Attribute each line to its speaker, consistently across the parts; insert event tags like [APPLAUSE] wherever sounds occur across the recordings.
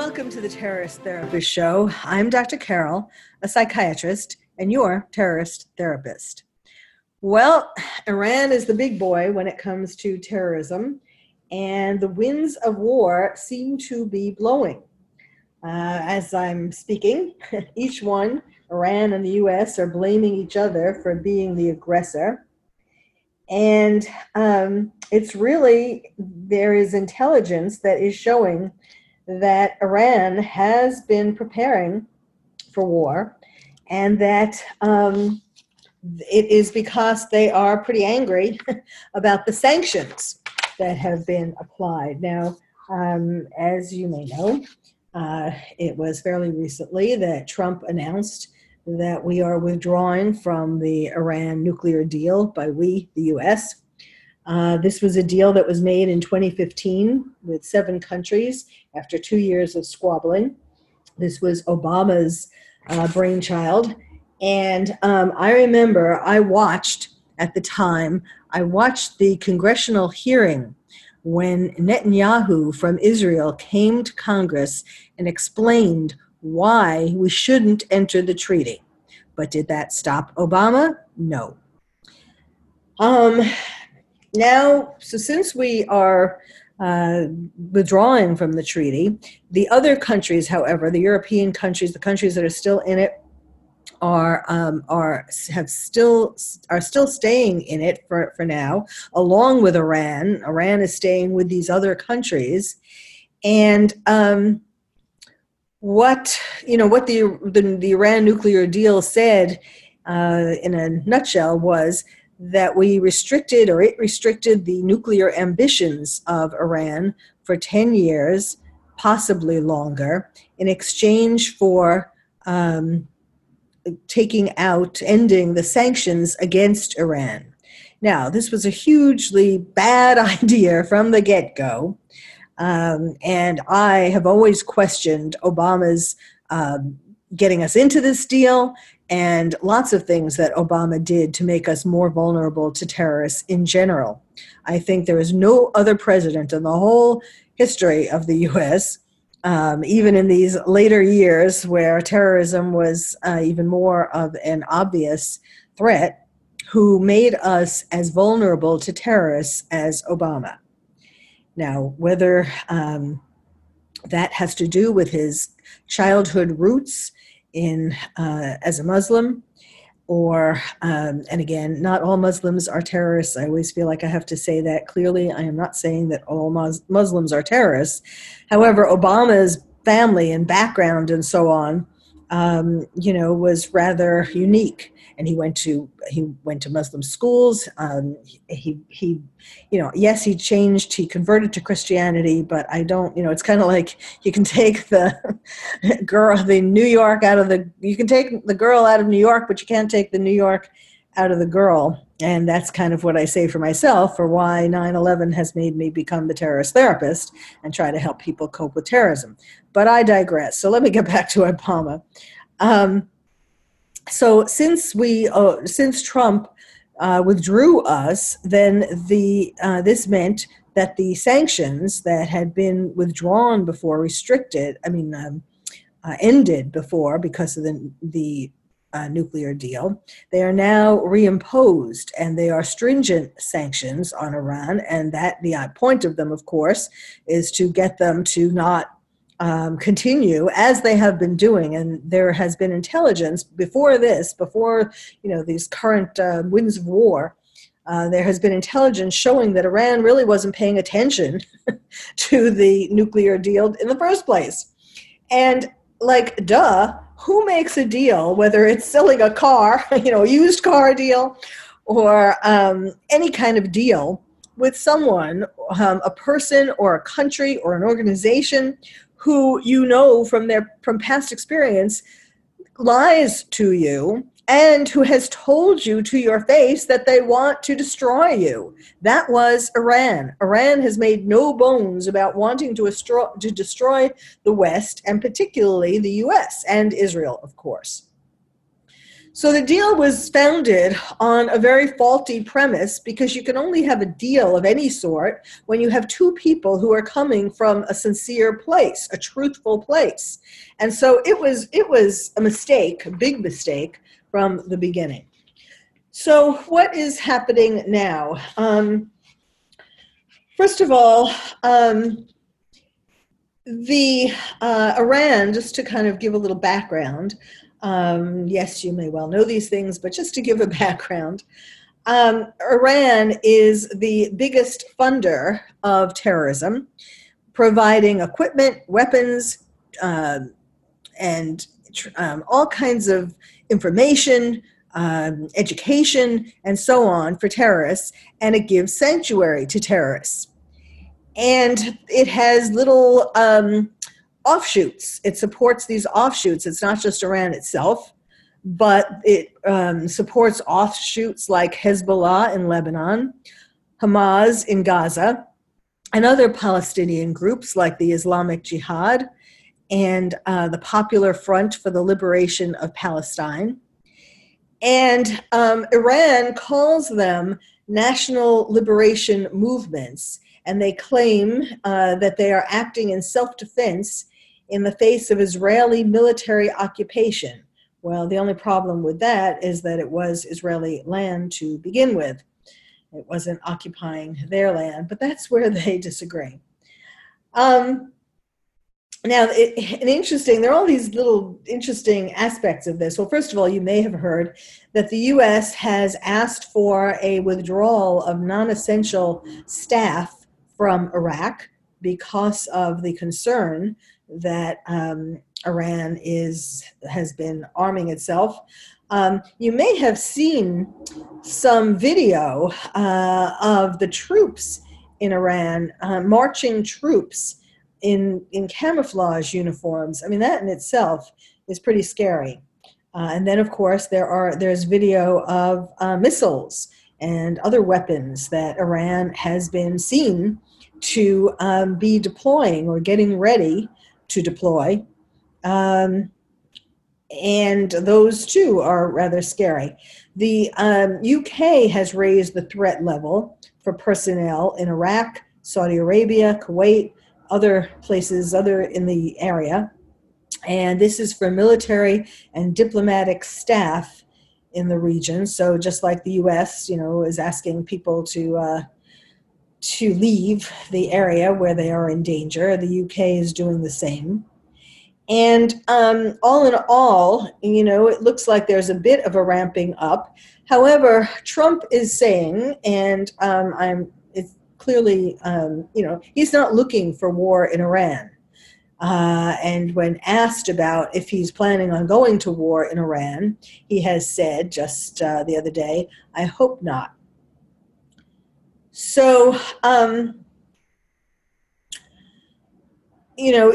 Speaker 1: Welcome to the Terrorist Therapist Show. I'm Dr. Carol, a psychiatrist, and your terrorist therapist. Well, Iran is the big boy when it comes to terrorism and the winds of war seem to be blowing. Uh, as I'm speaking, [LAUGHS] each one, Iran and the US, are blaming each other for being the aggressor. And um, it's really, there is intelligence that is showing that Iran has been preparing for war and that um, it is because they are pretty angry [LAUGHS] about the sanctions that have been applied. Now, um, as you may know, uh, it was fairly recently that Trump announced that we are withdrawing from the Iran nuclear deal by we, the US. Uh, this was a deal that was made in 2015 with seven countries after two years of squabbling. This was Obama's uh, brainchild. And um, I remember I watched at the time I watched the congressional hearing when Netanyahu from Israel came to Congress and explained why we shouldn't enter the treaty. But did that stop Obama? No. Um, now, so since we are uh, withdrawing from the treaty, the other countries, however, the European countries, the countries that are still in it, are um, are have still are still staying in it for, for now, along with Iran. Iran is staying with these other countries, and um, what you know what the, the, the Iran nuclear deal said uh, in a nutshell was that we restricted or it restricted the nuclear ambitions of Iran for 10 years, possibly longer, in exchange for um, taking out, ending the sanctions against Iran. Now, this was a hugely bad [LAUGHS] idea from the get go. Um, and I have always questioned Obama's um, getting us into this deal and lots of things that Obama did to make us more vulnerable to terrorists in general. I think there is no other president in the whole history of the US um, even in these later years where terrorism was uh, even more of an obvious threat, who made us as vulnerable to terrorists as Obama. Now, whether um, that has to do with his childhood roots in uh, as a Muslim, or um, and again not all muslims are terrorists. I always feel like i have to say that clearly. I am not saying that all Mus- muslims are terrorists. However obama's family and background and so on um, you know was rather unique and he went to he went to Muslim schools. Um, he he, you know, yes, he changed. He converted to Christianity, but I don't. You know, it's kind of like you can [LAUGHS] take the girl, the New York out of the. You can take the girl out of New York, but you can't take the New York out of the girl. And that's kind of what I say for myself for why 9 11 has made me become the terrorist therapist and try to help people cope with terrorism. But I digress. So let me get [LAUGHS] back to Obama. Um, so since we uh, since Trump uh, withdrew us, then the uh, this meant that the sanctions that had been withdrawn before, restricted, I mean, um, uh, ended before because of the the uh, nuclear deal, they are now reimposed, and they are stringent sanctions on Iran. And that the uh, point of them, of course, is to get them to not um, continue as they have been doing. And there has been intelligence before this before you know these current uh, winds of war uh, there has been intelligence showing that iran really wasn't paying attention [LAUGHS] to the nuclear deal in the first place. And like duh who makes a deal whether it's selling a car [LAUGHS] you know a used car deal or um, any kind of deal with someone, um, a person or a country or an organization who you know from their from past experience lies to you and who has told you to your face that they want to destroy you. That was Iran. Iran has made no bones about wanting to destroy, to destroy the West, and particularly the US and Israel, of course. So the deal was founded on a very faulty premise because you can only have a deal of any sort when you have two people who are coming from a sincere place, a truthful place. And so it was it was a mistake, a big mistake from the beginning. So what is happening now? Um, first of all, um, the uh, Iran, just to kind of give a little background, um, yes, you may well know these things, but just to give a [LAUGHS] background, um, Iran is the biggest funder of terrorism, providing equipment, weapons, uh, and um, all kinds of information, um, education, and so on for terrorists, and it gives sanctuary to terrorists. And it has little um, offshoots. It supports these offshoots. It's not just Iran itself, but it um, supports offshoots like Hezbollah in Lebanon, Hamas in Gaza, and other Palestinian groups like the Islamic Jihad and uh, the Popular Front for the Liberation of Palestine. And um, Iran calls them national liberation movements, and they claim uh, that they are acting in self defense in the face of Israeli military occupation. Well, the only problem with that is that it was Israeli land to begin with. It wasn't occupying their land, but that's where [LAUGHS] they disagree. Um, now, it, and interesting, there are all these little interesting aspects of this. Well, first of all, you may have heard that the U.S. has asked for a withdrawal of non essential staff from Iraq because of the concern that um, Iran is has been arming itself. Um, you may have seen some video uh, of the troops in Iran, uh, marching troops in in camouflage uniforms. I mean, that in itself is pretty scary. Uh, and then, of course, there are there's video of uh, missiles and other weapons that Iran has been seen to um, be deploying or getting ready to deploy. Um, and those too are rather scary. The um, UK has raised the threat level for personnel in Iraq, Saudi Arabia, Kuwait, other places, other in the area. And this is for military and diplomatic staff in the region. So just like the U.S., you know, is asking people to uh, to leave the area where they are in danger, the UK is doing the same. And um, all in all, you know, it looks like there's a bit of a ramping up. However, Trump is saying, and um, I'm it's clearly, um, you know, he's not looking for war in Iran. Uh, and when asked about if he's planning on going to war in Iran, he has said just uh, the other day, I hope not. So, um, you know,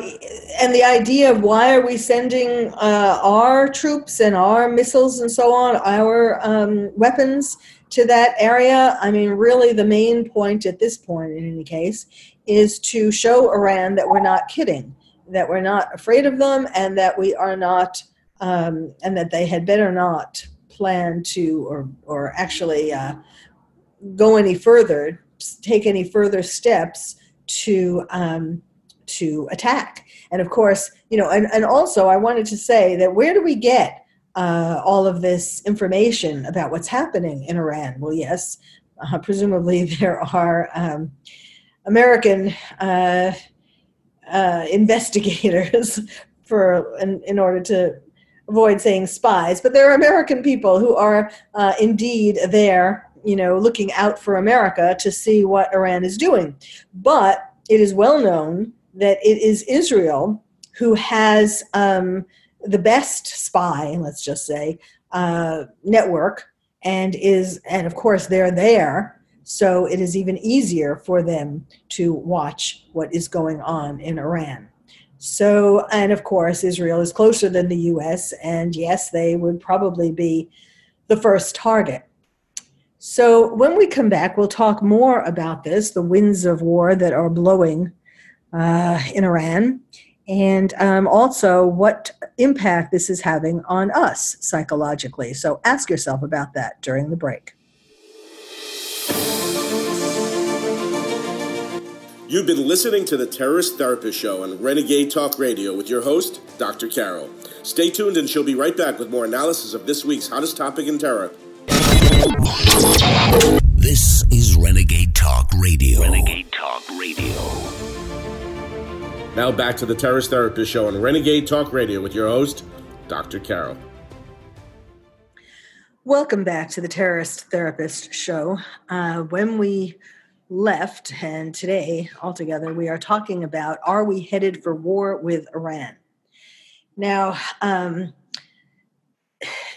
Speaker 1: and the idea of why are we sending uh, our troops and our missiles and so on, our um, weapons to that area. I mean, really, the main point at this point, in any case, is to show Iran that we're not kidding, that we're not afraid of them, and that we are not, um, and that they had better not plan to or or actually uh, go any further, take any further steps to um, to attack. And of course, you know, and, and also I wanted to say that where do we get uh, all of this information about what's happening in Iran? Well, yes, uh, presumably [LAUGHS] there are um, American uh, uh investigators [LAUGHS] for in, in, order to avoid saying spies, but there are American people who are uh, indeed there, you know, looking out for America to see what Iran is doing. But it is well known that it is Israel who has um, the best spy, let's just say, uh, network, and is and of course they're there, so it is even easier for them to watch what is going on in Iran. So, and of course, Israel is closer than the US, and yes, they would probably be the first target. So, when we come back, we'll talk more about this the winds of war that are blowing uh, in Iran, and um, also what impact this is having on us psychologically. So, ask yourself about that during the break.
Speaker 2: You've been listening to the Terrorist Therapist Show on Renegade Talk Radio with your host, Dr. Carol. Stay tuned and she'll be right back with more analysis of this week's hottest topic in terror.
Speaker 3: This is Renegade Talk Radio. Renegade Talk Radio.
Speaker 2: Now back to the Terrorist Therapist Show on Renegade Talk Radio with your host, Dr. Carol.
Speaker 1: Welcome back to the Terrorist Therapist Show. Uh, when we left, and today altogether, we are talking about are we headed for war with Iran? Now, um,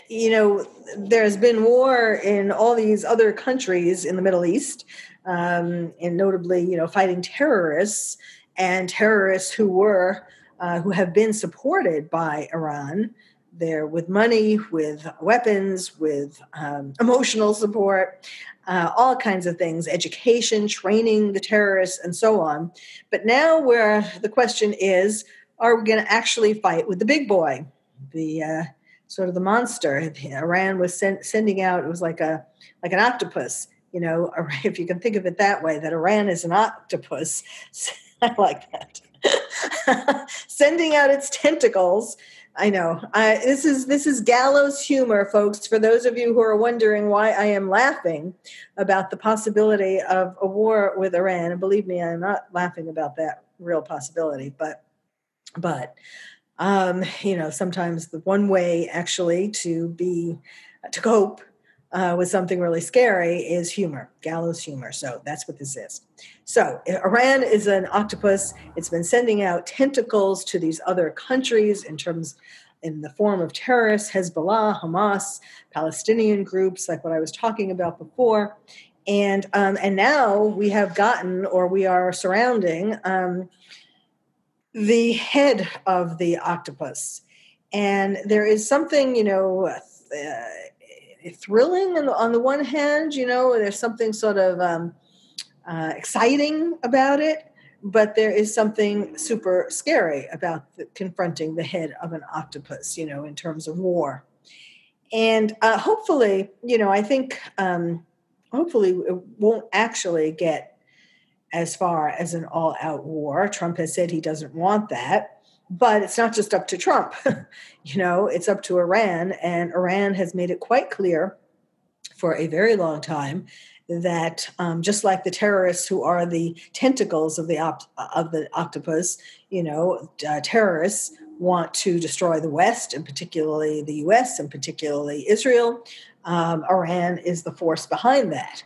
Speaker 1: you know, there's been war in all these other countries in the Middle East, um, and notably, you know, fighting terrorists and terrorists who were uh, who have been supported by Iran. There with money, with weapons, with um, emotional support, uh, all kinds of things, education, training the terrorists, and so on. But now, where the question is, are we going to actually fight with the big boy, the uh, sort of the monster? Iran was send, sending out. It was like a like an octopus. You know, [LAUGHS] if you can think of it that way, that Iran is an octopus. [LAUGHS] I like that. [LAUGHS] sending out its tentacles I know. I, this is this is gallows humor, folks. For those of you who are wondering why I am laughing about the possibility of a war with Iran, and believe me, I'm not laughing about that real possibility, but but um, you know, sometimes the one way actually to be to cope uh, with something really scary is humor, gallows humor. So that's what this is. So Iran is an octopus. It's been sending out tentacles to these other countries in terms in the form of terrorists, Hezbollah, Hamas, Palestinian groups, like what I was talking about before. And um, and now we have gotten, or we are surrounding, um, the head of the octopus, and there is something, you know, uh, thrilling on the, on the one hand, you know, there's something sort of um, uh, exciting about it, but there is something super scary about the, confronting the head of an octopus, you know, in terms of war. And uh, hopefully, you know, I think um, hopefully it won't actually get as far as an all out war. Trump has said he doesn't want that. But it's not just up to Trump, [LAUGHS] you know, it's up to Iran. And Iran has made it quite clear for a very long time that um, just like the terrorists who are the tentacles of the op- of the octopus, you know, uh, terrorists want to destroy the West and particularly the U.S. and particularly Israel. Um, Iran is the force behind that.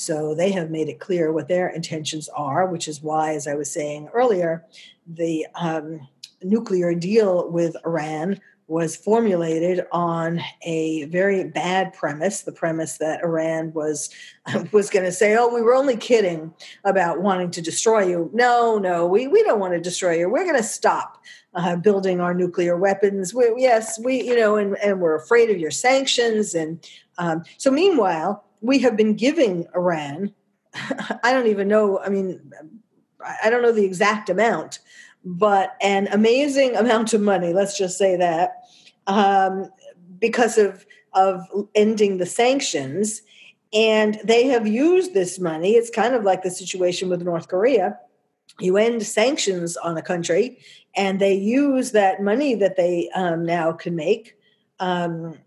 Speaker 1: So they have made it clear what their intentions are, which is why, as I was saying earlier, the um, nuclear deal with Iran was formulated on a very bad premise the premise that iran was [LAUGHS] was going to say oh we were only kidding about wanting to destroy you. No no we, we don't want to destroy you. We're going to stop uh, building our nuclear weapons. We, yes we you know and, and we're afraid of your sanctions and um, so meanwhile we have been giving iran [LAUGHS] i don't even know i mean i don't know the exact amount but an amazing amount of money, let's just say that, um, because of, of ending the sanctions. And they have used this money. It's kind of like the situation with North Korea. You end sanctions on a country, and they use that money that they um, now can make um,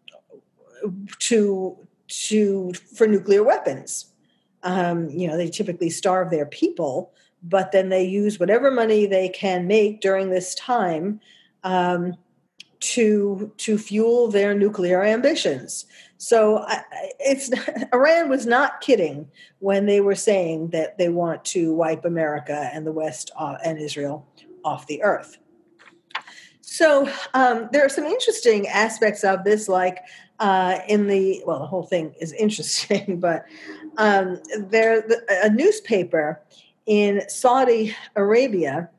Speaker 1: to to for nuclear weapons. Um, you know, they typically starve their people, but then they use whatever money they can make during this time um, to to fuel their nuclear ambitions. So I, it's [LAUGHS] Iran was not kidding when they were saying that they want to wipe America and the West uh, and Israel off the earth. So um, there are some interesting aspects of this, like uh, in the well, the whole thing is [LAUGHS] interesting, but um, there a newspaper in Saudi Arabia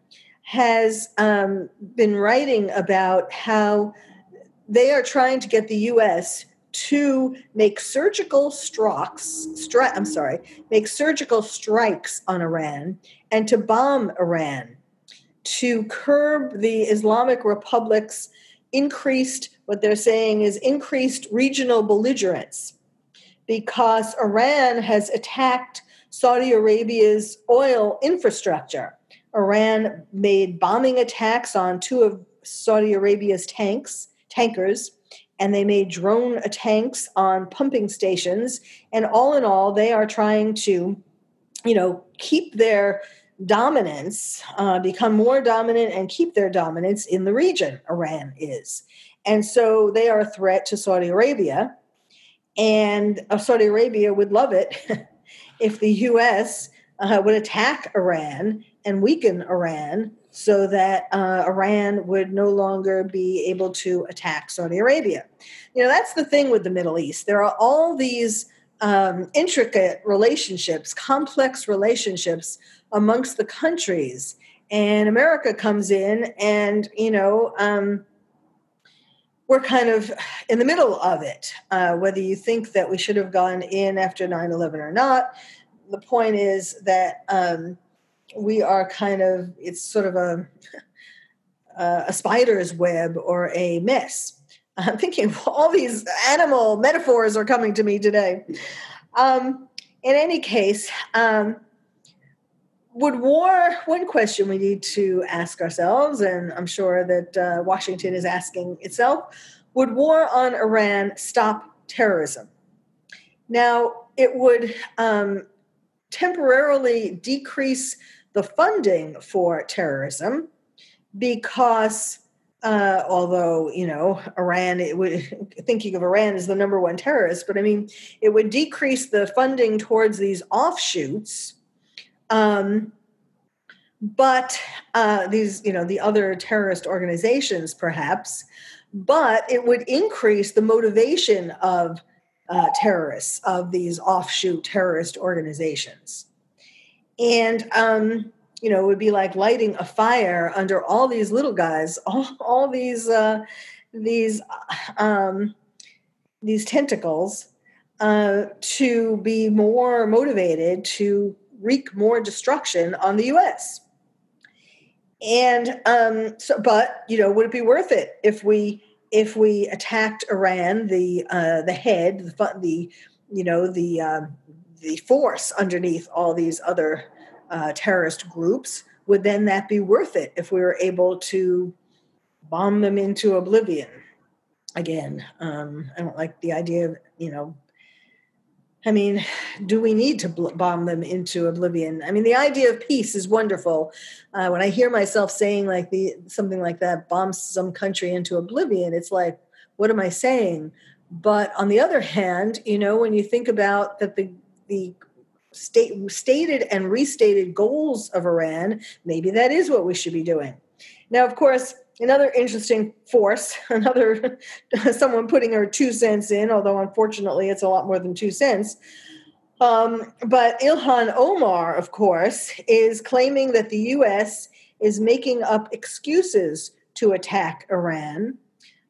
Speaker 1: has um, been writing about how they are trying to get the U.S. to make surgical strikes. Stri- I'm sorry, make surgical strikes on Iran and to bomb Iran to curb the Islamic Republic's increased. What they're saying is increased regional belligerence because Iran has attacked Saudi Arabia's oil infrastructure. Iran made bombing attacks on two of Saudi Arabia's tanks, tankers, and they made drone attacks on pumping stations. And all in all, they are trying to, you know, keep their dominance, uh, become more dominant, and keep their dominance in the region. Iran is, and so they are a threat to Saudi Arabia. And uh, Saudi Arabia would love it [LAUGHS] if the U.S. Uh, would attack Iran and weaken Iran so that uh, Iran would no longer be able to attack Saudi Arabia. You know, that's the thing with the Middle East. There are all these um, intricate relationships, complex relationships amongst the countries. And America comes in and, you know, um, we're kind of in the middle of it. Uh, whether you think that we should have gone in after 9 11 or not, the point is that um, we are kind of, it's sort of a, [LAUGHS] a spider's web or a mess. [LAUGHS] I'm thinking all these animal metaphors are coming to me today. Um, in any case, um, would war, one question we need to ask ourselves, and I'm sure that uh, Washington is asking itself, would war on Iran stop terrorism? Now, it would um, temporarily decrease the funding for terrorism because uh, although you know Iran, would [LAUGHS] thinking of Iran as the number one terrorist, but I mean it would decrease the funding towards these offshoots um, but uh, these, you know, the other terrorist organizations, perhaps, but it would increase the motivation of uh, terrorists, of these offshoot terrorist organizations. And, um, you know, it would be like lighting a fire under all these little guys, [LAUGHS] all, all these, uh, these, um, these tentacles uh, to be more motivated to wreak more destruction on the U.S. And um, so, but you know, would it be worth it if we if we attacked Iran, the uh, the head, the, the you know the um, the force underneath all these other uh, terrorist groups? Would then that be worth it if we were able to bomb them into oblivion? Again, um, I don't like the idea of you know I mean, do we need to bomb them into oblivion? I mean, the idea of peace is wonderful. Uh, when I hear myself saying like the something like that, bomb some country into oblivion, it's like, what am I saying? But on the other hand, you know, when you think about that the the state stated and restated goals of Iran, maybe that is what we should be doing. Now, of course, another interesting force, [LAUGHS] another [LAUGHS] someone putting her two cents in, although unfortunately it's a lot more than two cents. Um, but Ilhan Omar, of course, is claiming that the U.S. is making up excuses to attack Iran.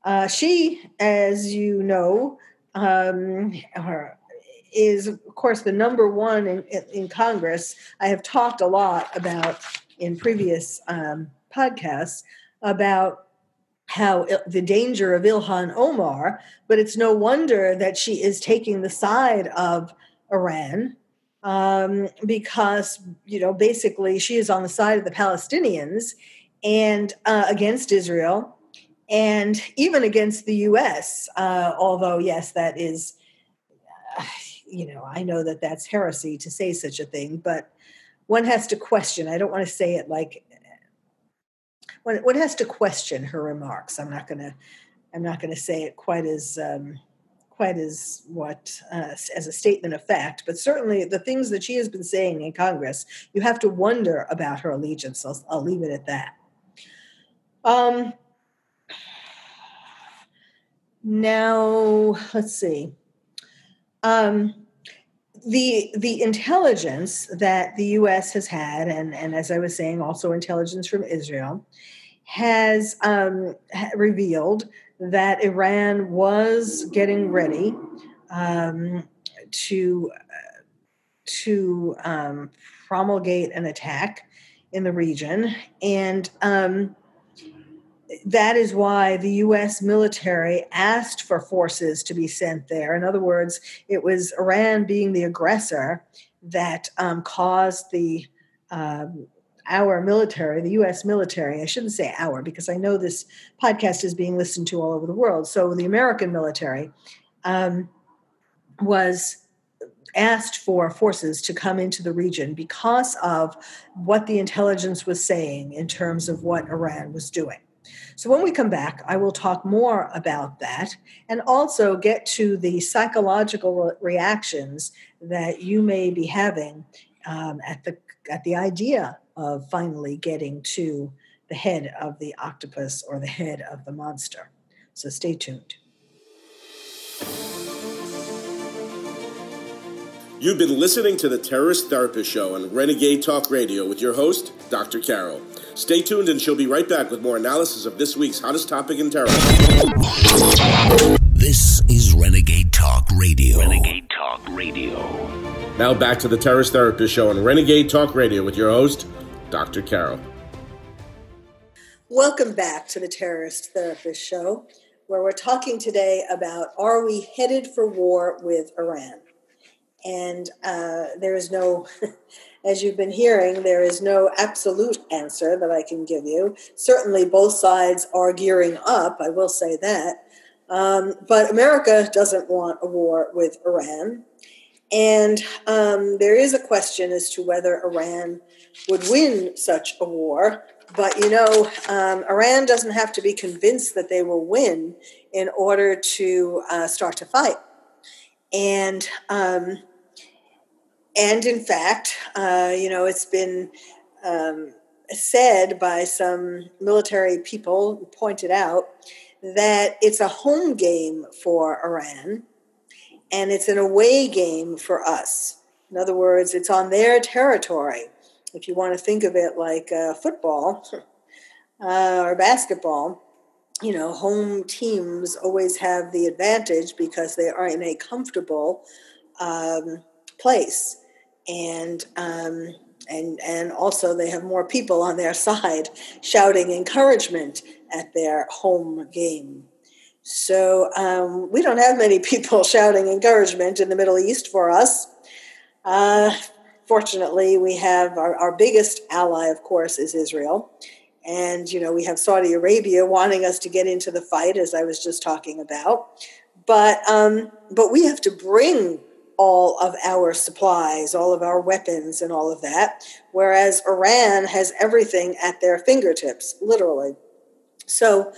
Speaker 1: Uh, she, as you know, um, is of course the number one in, in, Congress. I have talked a lot about in previous um, podcasts about how the danger of Ilhan Omar, but it's no wonder that she is taking the side of Iran um, because, you know, basically she is on the side of the Palestinians and uh, against Israel and even against the U.S. Uh, although, yes, that is, uh, you know, I know that that's heresy to say such a thing, but one has to question. I don't want to say it like one, one has to question her remarks. I'm not going to I'm not going to say it quite as um, quite as what uh, as a statement of fact, but certainly the things that she has been saying in Congress, you have to wonder about her allegiance. I'll, I'll leave it at that. Um, now let's see. Um, the the intelligence that the U.S. has had, and and as I was saying, also intelligence from Israel, has um, revealed that Iran was getting ready um, to to um, promulgate an attack in the region, and um, that is why the U.S. military asked for forces to be sent there. In other words, it was Iran being the aggressor that um, caused the um, our military, the U.S. military, I shouldn't say our because I know this podcast is being listened to all over the world. So the American military um, was asked for forces to come into the region because of what the intelligence was saying in terms of what Iran was doing. So, when we come back, I will talk more about that and also get to the psychological reactions that you may be having um, at the at the idea of finally getting to the head of the octopus or the head of the monster. So, stay tuned.
Speaker 2: You've been listening to the Terrorist Therapist Show on Renegade Talk Radio with your host, Dr. Carol. Stay tuned, and she'll be right back with more analysis of this week's hottest topic in terror.
Speaker 3: This is Renegade Talk Radio.
Speaker 4: Renegade Talk Radio.
Speaker 2: Now back to the Terrorist Therapist Show on Renegade Talk Radio with your host, Dr. Carol.
Speaker 1: Welcome back to the Terrorist Therapist Show, where we're talking today about are we headed for war with Iran? And uh, there is no, [LAUGHS] as you've been hearing, there is no absolute answer that I can give you. Certainly, both sides are gearing up, I will say that. Um, but America doesn't want a war with Iran. And um, there is a question as to whether Iran would win such a war. But you know, um, Iran doesn't have to be convinced that they will win in order to uh, start to fight. And um, and in fact, uh, you know, it's been um, said by some military people pointed out that it's a home game for Iran and it's an away game for us. In other words, it's on their territory. If you want to think of it like uh, football [LAUGHS] uh, or basketball, you know, home teams always have the advantage because they are in a comfortable um, place and um, and and also they have more people on their [LAUGHS] side shouting encouragement at their home game. So um, we don't have many people [LAUGHS] shouting encouragement in the Middle East for us. Uh, fortunately, we have our, our biggest ally, of course, is Israel. And, you know, we have Saudi Arabia wanting us to get into the fight, as I was just talking about. But, um, but we have to bring all of our supplies, all of our weapons, and all of that, whereas Iran has everything at their fingertips, literally. So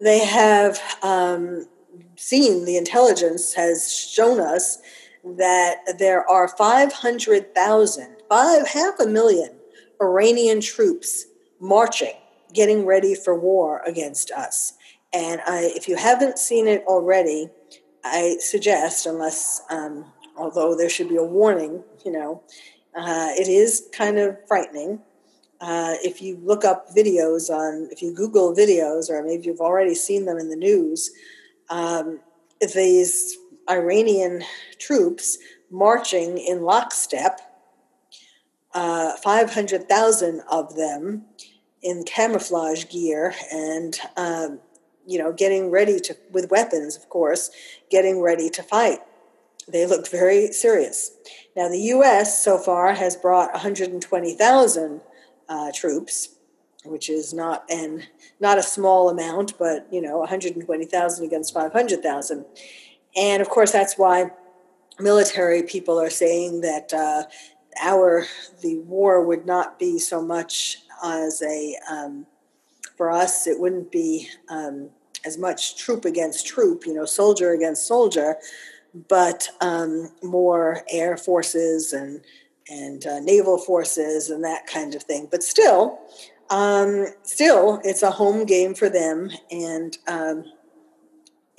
Speaker 1: they have um, seen, the intelligence has shown us that there are 500,000, five, half a million Iranian troops marching, getting ready for war against us. And I, if you haven't seen it already, I suggest, unless um, although there should be a warning, you know, uh, it is kind of frightening. Uh, if you look up videos on, if you Google videos, or maybe you've already seen them in the news, um, these Iranian troops marching in lockstep, uh, 500,000 of them in camouflage gear and, um, you know, getting ready to, with weapons, of course, getting ready to fight. They looked very serious. Now, the U.S. so far has brought 120,000 uh, troops, which is not an not a small amount, but you know, 120,000 against 500,000, and of course that's why military people are saying that uh, our the war would not be so much as a um, for us it wouldn't be um, as much troop against troop, you know, soldier against soldier, but um, more air forces and and uh, naval forces and that kind of thing. But still, um, still, it's a home game for them and um,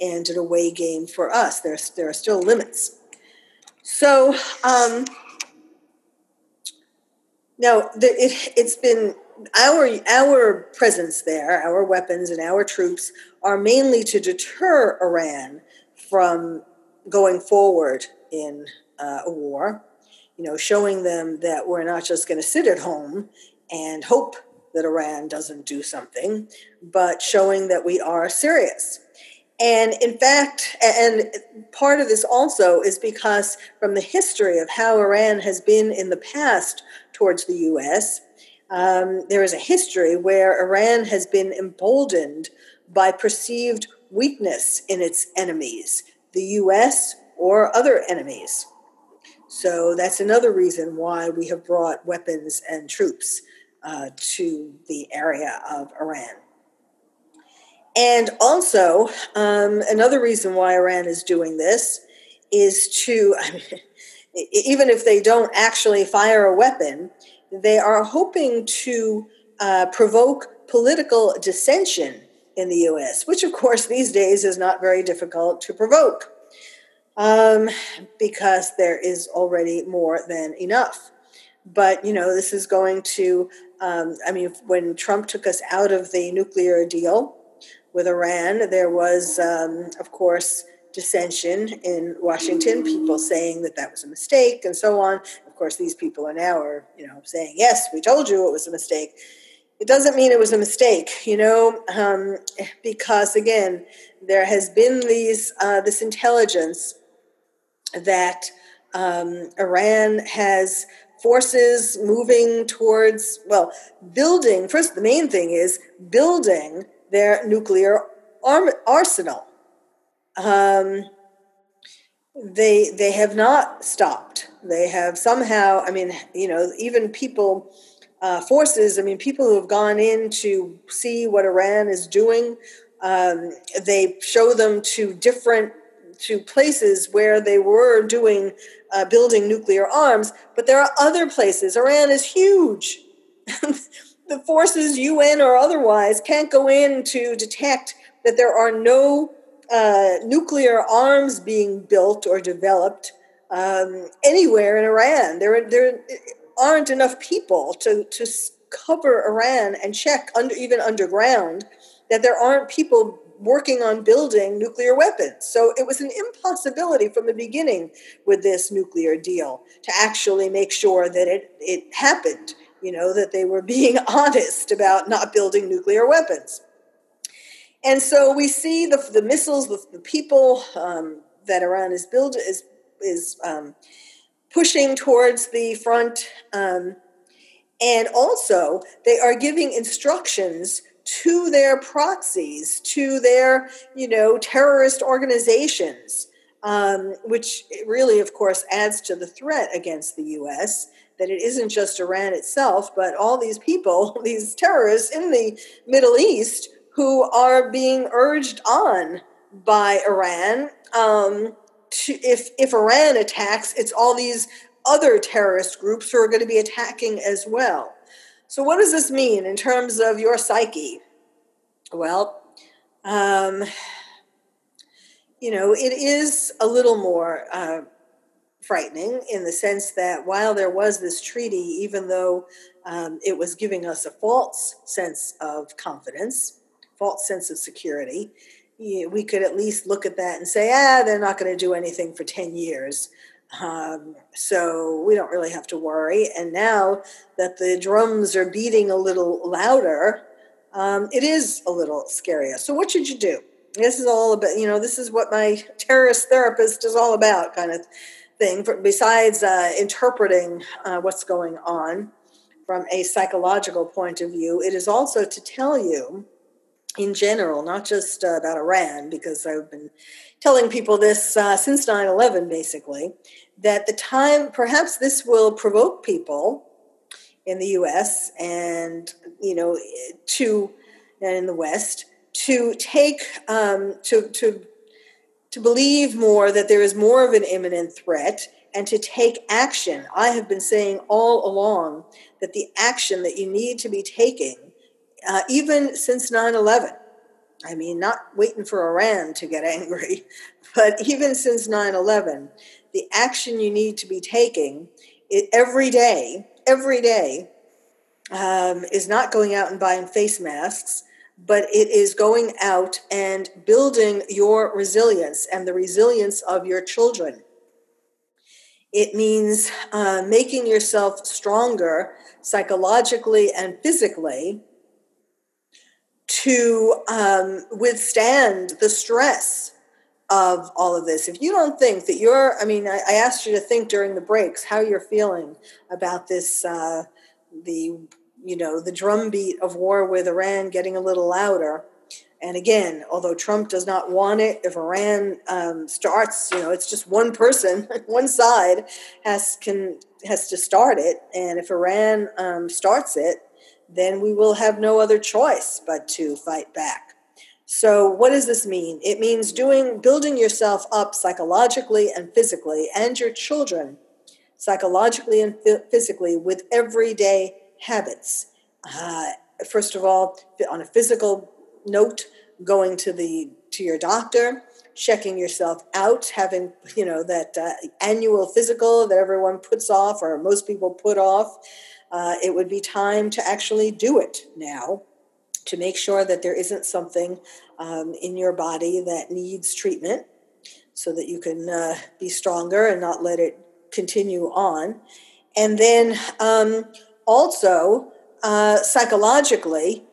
Speaker 1: and an away game for us. There's there are still limits. So, um, now the, it, it's been our our presence there, our weapons and our troops are mainly to deter Iran from going forward in uh, a war. You know, showing them that we're not just going to sit at home and hope that Iran doesn't do something, but showing that we are serious. And in fact, and part of this also is because from the history of how Iran has been in the past towards the US, um, there is a history where Iran has been emboldened by perceived weakness in its enemies, the US or other enemies. So that's another reason why we have brought weapons and troops uh, to the area of Iran. And also, um, another reason why Iran is doing this is to, [LAUGHS] I mean, even if they don't actually fire a weapon, they are hoping to uh, provoke political dissension in the US, which, of course, these days is not very difficult to provoke um, because there is already more than enough. But, you know, this is going to, um, I mean, when Trump took us out of the nuclear deal, with Iran. There was, um, of course, dissension in Washington, people saying that that was a mistake and so on. Of course, these people are now are, you know, saying, yes, we told you it was a mistake. It doesn't mean it was a mistake, you know, um, because again, there has been these uh, this intelligence that um, Iran has forces moving towards well building first the main thing is building their nuclear arm, arsenal. Um, they they have not stopped. They have somehow. I mean, you know, even people. Uh, forces, I mean, people who have gone in to see what Iran is doing, um, they show them to different to places where they were doing uh, building nuclear arms, but there are other places. Iran is huge. [LAUGHS] the forces, UN or otherwise, can't go in to detect that there are no uh, nuclear arms being built or developed um, anywhere in Iran. There, there aren't enough people to, to cover Iran and check under, even underground that there aren't people working on building nuclear weapons. So it was an impossibility from the beginning with this nuclear deal to actually make sure that it, it happened you know, that they were being [LAUGHS] honest about not building nuclear weapons. And so we see the, the missiles, the, the people um, that Iran is build is is um, pushing towards the front, um, and also they are giving instructions to their proxies, to their you know terrorist organizations, um, which really, of course, adds to the threat against the U.S that it isn't just Iran itself, but all these people, [LAUGHS] these terrorists in the Middle East who are being urged on by Iran. Um, to, if if Iran attacks, it's all these other terrorist groups who are going to be attacking as well. So, what does this mean in terms of your psyche? Well, um, you know, it is a little more uh, frightening in the sense that while there was this treaty, even though um, it was giving us a false sense of confidence, false sense of security, we could at least look at that and say, ah, they're not going to do anything for 10 years. Um, so we don't really have to worry. And now that the drums are beating a little louder, um, it is a little scarier. So, what should you do? This is all about, you know, this is what my terrorist therapist is all about, kind of thing, for, besides uh, interpreting uh, what's going on from a psychological point of view, it is also to tell you in general, not just uh, about Iran, because I've been telling people this uh, since 9 11, basically, that the time, perhaps this will provoke people in the US and, you know, to, and in the West, to take, um, to, to to believe more that there is more of an imminent threat and to take action. I have been saying all along that the action that you need to be taking, uh, even since 9 11, I mean, not waiting for Iran to get angry, [LAUGHS] but even since 9 11, the action you need to be taking every day, every day, um, is not going out and buying face masks, but it is going out and building your resilience and the resilience of your children. It means uh, making yourself stronger psychologically and physically to um, withstand the stress of all of this. If you don't think that you're, I mean, I, I asked you to think during the breaks how you're feeling about this, uh, the, you know, the drumbeat of war with Iran getting a little louder. And again, although Trump does not want it, if Iran um, starts, you know, it's just one person, [LAUGHS] one side has can has to start it, and if Iran um, starts it, then we will have no other choice but to fight back. So, what does this mean? It means doing building yourself up psychologically and physically, and your children psychologically and physically with everyday habits. Uh, first of all, on a physical note, going to the to your doctor, checking yourself out, having you know that uh, annual physical that everyone puts off or most people put off. Uh, it would be time to actually do it now to make sure that there isn't something um, in your body that needs treatment so that you can uh, be stronger and not let it continue on. And then um, also, uh, psychologically,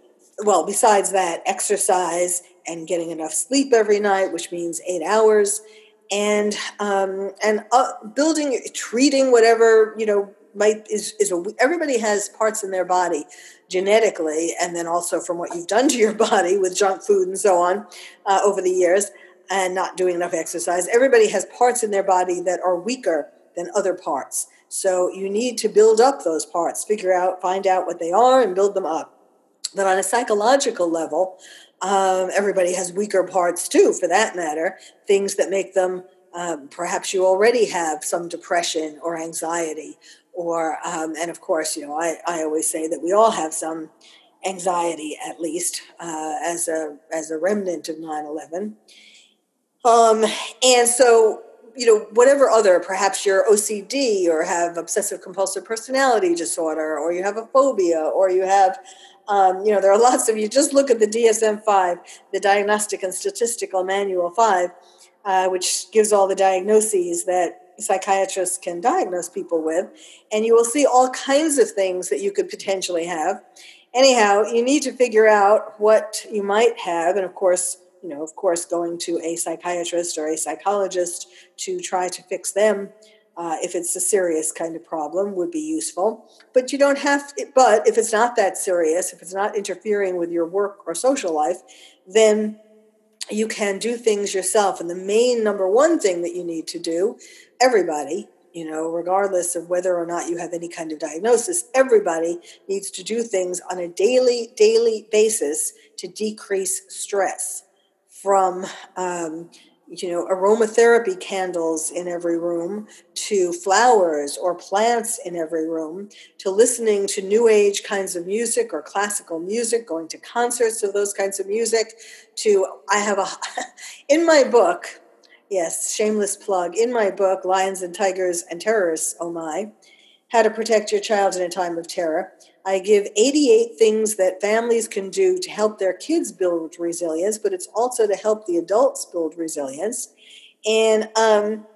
Speaker 1: well, besides that, exercise and getting enough sleep every night, which means eight hours, and um, and uh, building, treating whatever you know might is is a, everybody has parts in their body genetically and then also from what you've done to your [LAUGHS] body with junk food and so on uh, over the years and not doing enough exercise. Everybody has parts in their body that are weaker than other parts so you need to build up those parts figure out find out what they are and build them up. But on a psychological level um, everybody has weaker parts too for that matter things that make them um, perhaps you already have some depression or anxiety or um, and of course you know I, I always say that we all have some anxiety at least uh, as a as a remnant of 9-11 um, and so you know whatever other perhaps you're ocd or have obsessive compulsive personality disorder or you have a phobia or you have um, you know there are lots of you just look at the dsm-5 the diagnostic and statistical manual 5 uh, which gives all the diagnoses that psychiatrists can diagnose people with, and you will see all kinds of things that you could potentially have. Anyhow, you need to figure out what you might have, and of course, you know, of course, going to a psychiatrist or a psychologist to try to fix them uh, if it's a serious kind of problem would be useful. But you don't have. To, but if it's not that serious, if it's not interfering with your work or social life, then you can do things yourself. And the main number one thing that you need to do, everybody, you know, regardless of whether or not you have any kind of diagnosis, everybody needs to do things on a daily, daily basis to decrease stress from um, you know, aromatherapy candles in every room, to flowers or plants in every room, to listening to new age kinds of music or classical music, going to concerts of those kinds of music, to I have a [LAUGHS] in my book, yes, shameless plug, in my book, Lions and Tigers and Terrorists, oh my, how to protect your child in a time of terror. I give 88 things that families can do to help their kids build resilience, but it's also to help the adults build resilience. And um,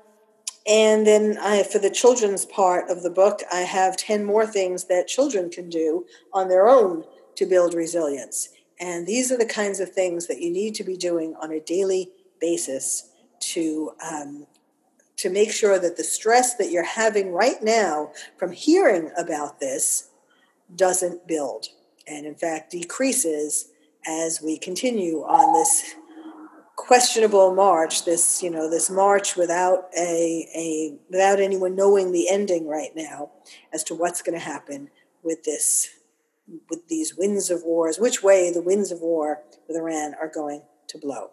Speaker 1: and then I, for the children's part of the book, I have 10 more things that children can do on their own to build resilience. And these are the kinds of things that you need to be doing on a daily basis to um, to make sure that the stress that you're having right now from hearing about this doesn't build and in fact decreases as we continue on this questionable march this you know this march without a, a without anyone knowing the ending right now as to what's going to happen with this with these winds of wars which way the winds of war with iran are going to blow.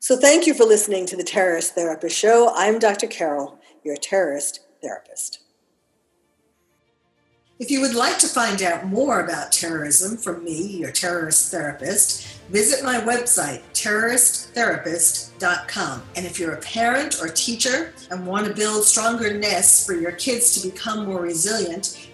Speaker 1: So thank you for listening to the terrorist therapist show. I'm dr carol your terrorist therapist If you would like to find out more about terrorism from me, your terrorist therapist, visit my website, terroristtherapist.com. And if you're a parent or teacher and want to build stronger nests for your kids to become more resilient,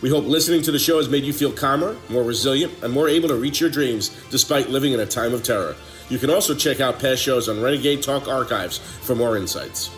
Speaker 2: We hope listening to the show has made you feel calmer, more resilient, and more able to reach your dreams despite living in a time of terror. You can also check out past shows on Renegade Talk archives for more insights.